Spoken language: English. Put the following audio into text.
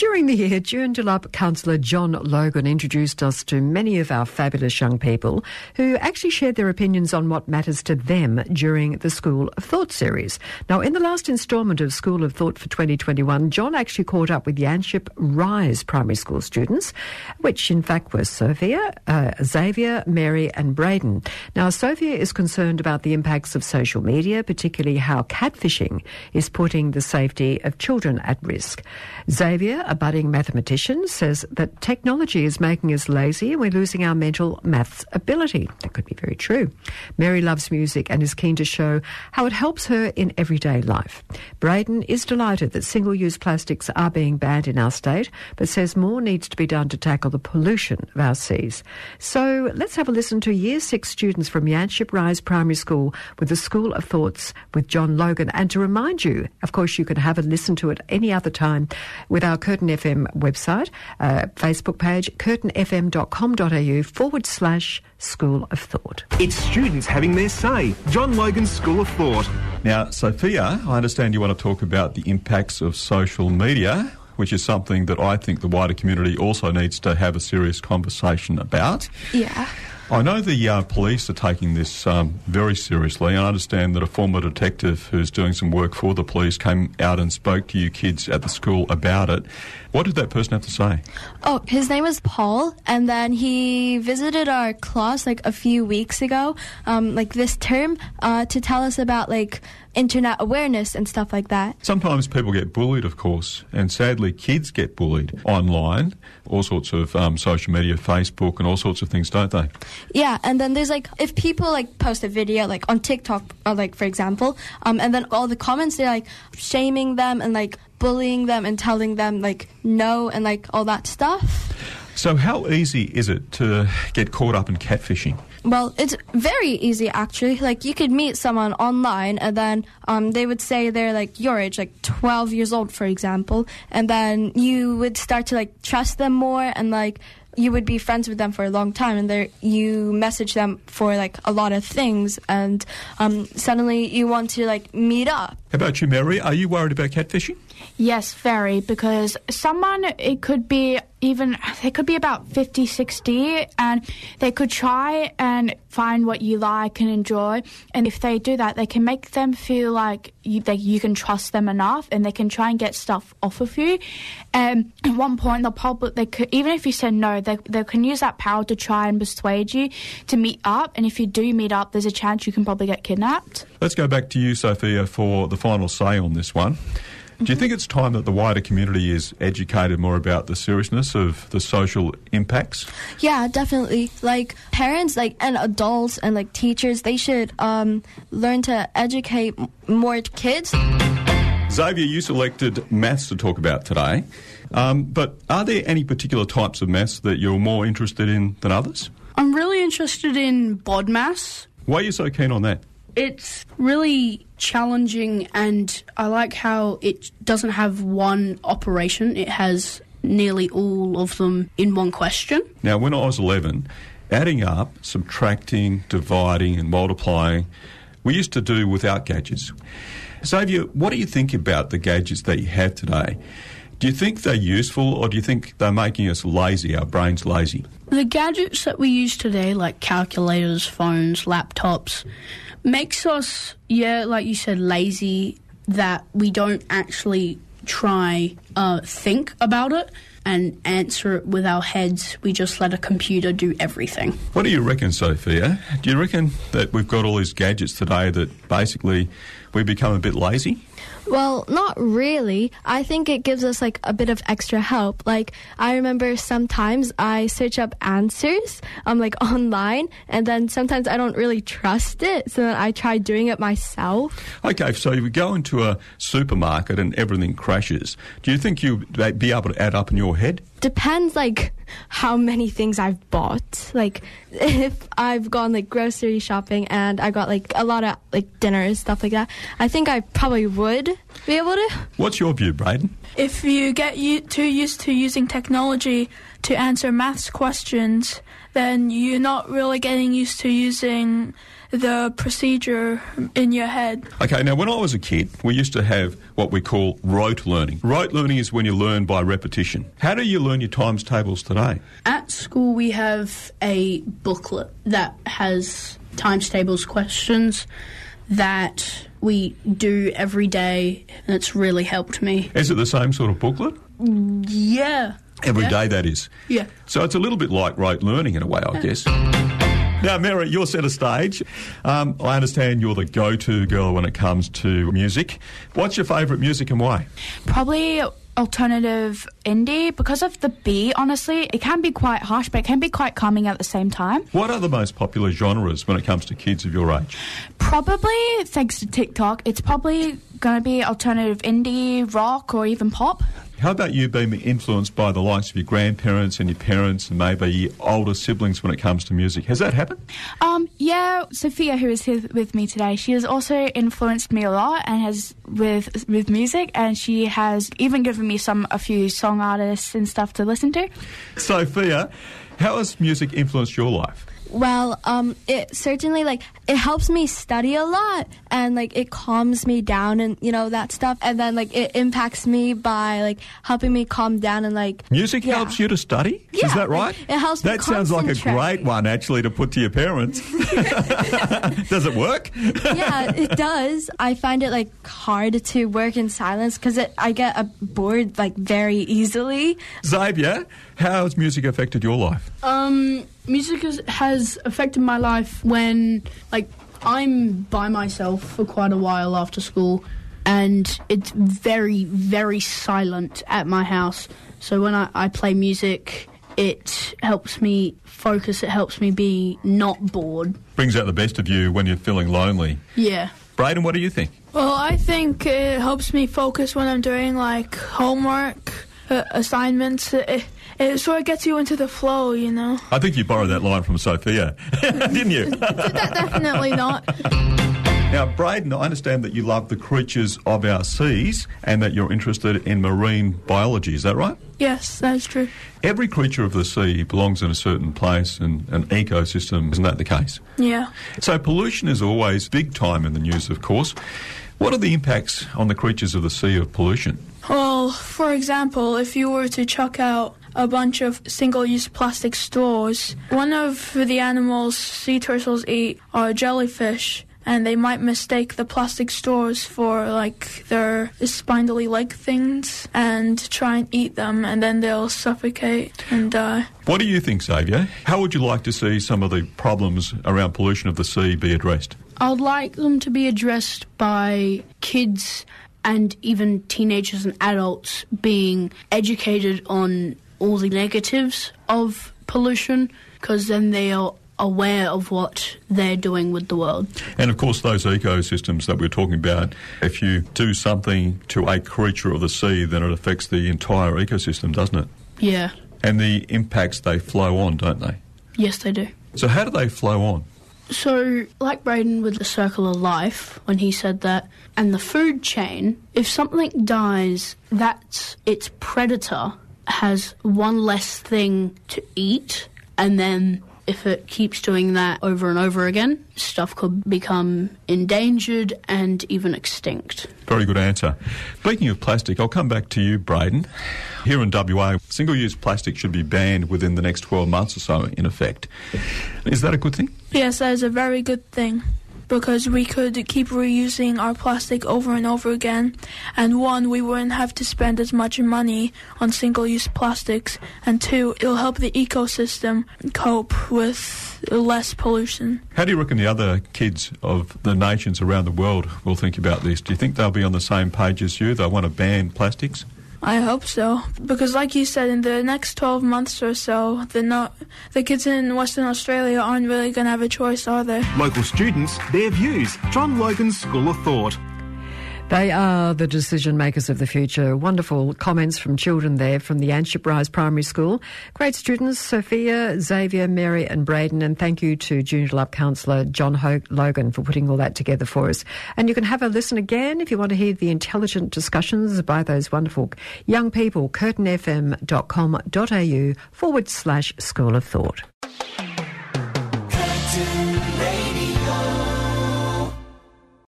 Get during the year, Joondalup councillor John Logan introduced us to many of our fabulous young people who actually shared their opinions on what matters to them during the School of Thought series. Now, in the last instalment of School of Thought for 2021, John actually caught up with Yanchep Rise primary school students, which in fact were Sophia, uh, Xavier, Mary, and Braden. Now, Sophia is concerned about the impacts of social media, particularly how catfishing is putting the safety of children at risk. Xavier, budding mathematician, says that technology is making us lazy and we're losing our mental maths ability. That could be very true. Mary loves music and is keen to show how it helps her in everyday life. Braden is delighted that single use plastics are being banned in our state, but says more needs to be done to tackle the pollution of our seas. So let's have a listen to Year 6 students from Yanchep Rise Primary School with the School of Thoughts with John Logan. And to remind you, of course, you can have a listen to it any other time with our Curtin FM website, uh, Facebook page, curtinfm.com.au forward slash School of Thought. It's students having their say. John Logan's School of Thought. Now, Sophia, I understand you want to talk about the impacts of social media, which is something that I think the wider community also needs to have a serious conversation about. Yeah. I know the uh, police are taking this um, very seriously. I understand that a former detective who's doing some work for the police came out and spoke to you kids at the school about it. What did that person have to say? Oh, his name is Paul, and then he visited our class like a few weeks ago, um, like this term, uh, to tell us about like internet awareness and stuff like that. Sometimes people get bullied, of course, and sadly, kids get bullied online, all sorts of um, social media, Facebook, and all sorts of things, don't they? Yeah, and then there's like if people like post a video like on TikTok, or, like for example, um, and then all the comments they're like shaming them and like bullying them and telling them like no and like all that stuff. So, how easy is it to get caught up in catfishing? Well, it's very easy actually. Like you could meet someone online and then um, they would say they're like your age, like 12 years old, for example, and then you would start to like trust them more and like you would be friends with them for a long time and there you message them for like a lot of things and um, suddenly you want to like meet up How about you, Mary? Are you worried about catfishing? Yes, very, because someone, it could be even, they could be about 50, 60, and they could try and find what you like and enjoy. And if they do that, they can make them feel like you, they, you can trust them enough and they can try and get stuff off of you. And at one point, they'll probably, they could, even if you said no, they, they can use that power to try and persuade you to meet up. And if you do meet up, there's a chance you can probably get kidnapped. Let's go back to you, Sophia, for the final say on this one. Do you think it's time that the wider community is educated more about the seriousness of the social impacts? Yeah, definitely. Like parents, like and adults and like teachers, they should um, learn to educate more kids. Xavier, you selected maths to talk about today, um, but are there any particular types of maths that you're more interested in than others? I'm really interested in BODMAS. Why are you so keen on that? It's really challenging, and I like how it doesn't have one operation, it has nearly all of them in one question. Now, when I was 11, adding up, subtracting, dividing, and multiplying, we used to do without gadgets. Xavier, what do you think about the gadgets that you have today? Do you think they're useful, or do you think they're making us lazy, our brains lazy? The gadgets that we use today, like calculators, phones, laptops, makes us, yeah, like you said, lazy, that we don't actually try uh, think about it and answer it with our heads. We just let a computer do everything. What do you reckon, Sophia? Do you reckon that we've got all these gadgets today that basically we become a bit lazy? Well, not really. I think it gives us like a bit of extra help. Like I remember sometimes I search up answers um like online and then sometimes I don't really trust it, so then I try doing it myself. Okay, so if you go into a supermarket and everything crashes, do you think you'd be able to add up in your head? Depends like how many things I've bought. Like if I've gone like grocery shopping and I got like a lot of like dinners stuff like that, I think I probably would be able to. What's your view, Braden? If you get u- too used to using technology to answer maths questions, then you're not really getting used to using the procedure in your head. Okay, now when I was a kid, we used to have what we call rote learning. Rote learning is when you learn by repetition. How do you learn your times tables today? At school, we have a booklet that has times tables questions that we do every day, and it's really helped me. Is it the same sort of booklet? Mm, yeah. Every day, Yeah. that is. Yeah. So it's a little bit like rote learning in a way, I guess. Now, Mary, you're set centre stage. Um, I understand you're the go-to girl when it comes to music. What's your favourite music and why? Probably alternative indie because of the beat. Honestly, it can be quite harsh, but it can be quite calming at the same time. What are the most popular genres when it comes to kids of your age? Probably thanks to TikTok, it's probably going to be alternative indie, rock, or even pop. How about you being influenced by the likes of your grandparents and your parents and maybe your older siblings when it comes to music? Has that happened? Um, yeah, Sophia, who is here with me today, she has also influenced me a lot and has with with music, and she has even given me some a few song artists and stuff to listen to. Sophia, how has music influenced your life? Well, um, it certainly like it helps me study a lot and like it calms me down and you know that stuff and then like it impacts me by like helping me calm down and like Music Yeah. helps you to study? Yeah, Is that right? it- it helps me That sounds like a great one actually to put to your parents. Does it work? yeah, it does. I find it like hard to work in silence because I get uh, bored like very easily. Xavier, how has music affected your life? Um, music has, has affected my life when, like, I'm by myself for quite a while after school, and it's very, very silent at my house. So when I, I play music, it helps me focus. It helps me be not bored. Brings out the best of you when you're feeling lonely. Yeah. Braden, what do you think? Well, I think it helps me focus when I'm doing like homework, uh, assignments. It, it sort of gets you into the flow, you know. I think you borrowed that line from Sophia, didn't you? That definitely not. Now, Braden, I understand that you love the creatures of our seas and that you're interested in marine biology. Is that right? Yes, that's true. Every creature of the sea belongs in a certain place and an ecosystem. Isn't that the case? Yeah. So, pollution is always big time in the news, of course. What are the impacts on the creatures of the sea of pollution? Well, for example, if you were to chuck out a bunch of single use plastic straws, one of the animals sea turtles eat are jellyfish. And they might mistake the plastic straws for like their spindly leg things and try and eat them, and then they'll suffocate and die. What do you think, Xavier? How would you like to see some of the problems around pollution of the sea be addressed? I would like them to be addressed by kids and even teenagers and adults being educated on all the negatives of pollution because then they are aware of what they're doing with the world. And of course, those ecosystems that we're talking about, if you do something to a creature of the sea, then it affects the entire ecosystem, doesn't it? Yeah. And the impacts they flow on, don't they? Yes, they do. So, how do they flow on? So, like Braden with the circle of life, when he said that, and the food chain, if something dies, that's its predator has one less thing to eat, and then if it keeps doing that over and over again, stuff could become endangered and even extinct. Very good answer. Speaking of plastic, I'll come back to you, Braden. Here in WA, single use plastic should be banned within the next 12 months or so, in effect. Is that a good thing? Yes, that is a very good thing because we could keep reusing our plastic over and over again. And one, we wouldn't have to spend as much money on single use plastics. And two, it'll help the ecosystem cope with less pollution. How do you reckon the other kids of the nations around the world will think about this? Do you think they'll be on the same page as you? They want to ban plastics? I hope so, because like you said, in the next 12 months or so, the no- the kids in Western Australia aren't really going to have a choice, are they? Local students, their views. John Logan's School of Thought. They are the decision makers of the future. Wonderful comments from children there from the Yanchep Rise Primary School. Great students, Sophia, Xavier, Mary, and Braden. And thank you to Joondalup Counsellor John Ho- Logan for putting all that together for us. And you can have a listen again if you want to hear the intelligent discussions by those wonderful young people. curtinfm.com.au forward slash school of thought.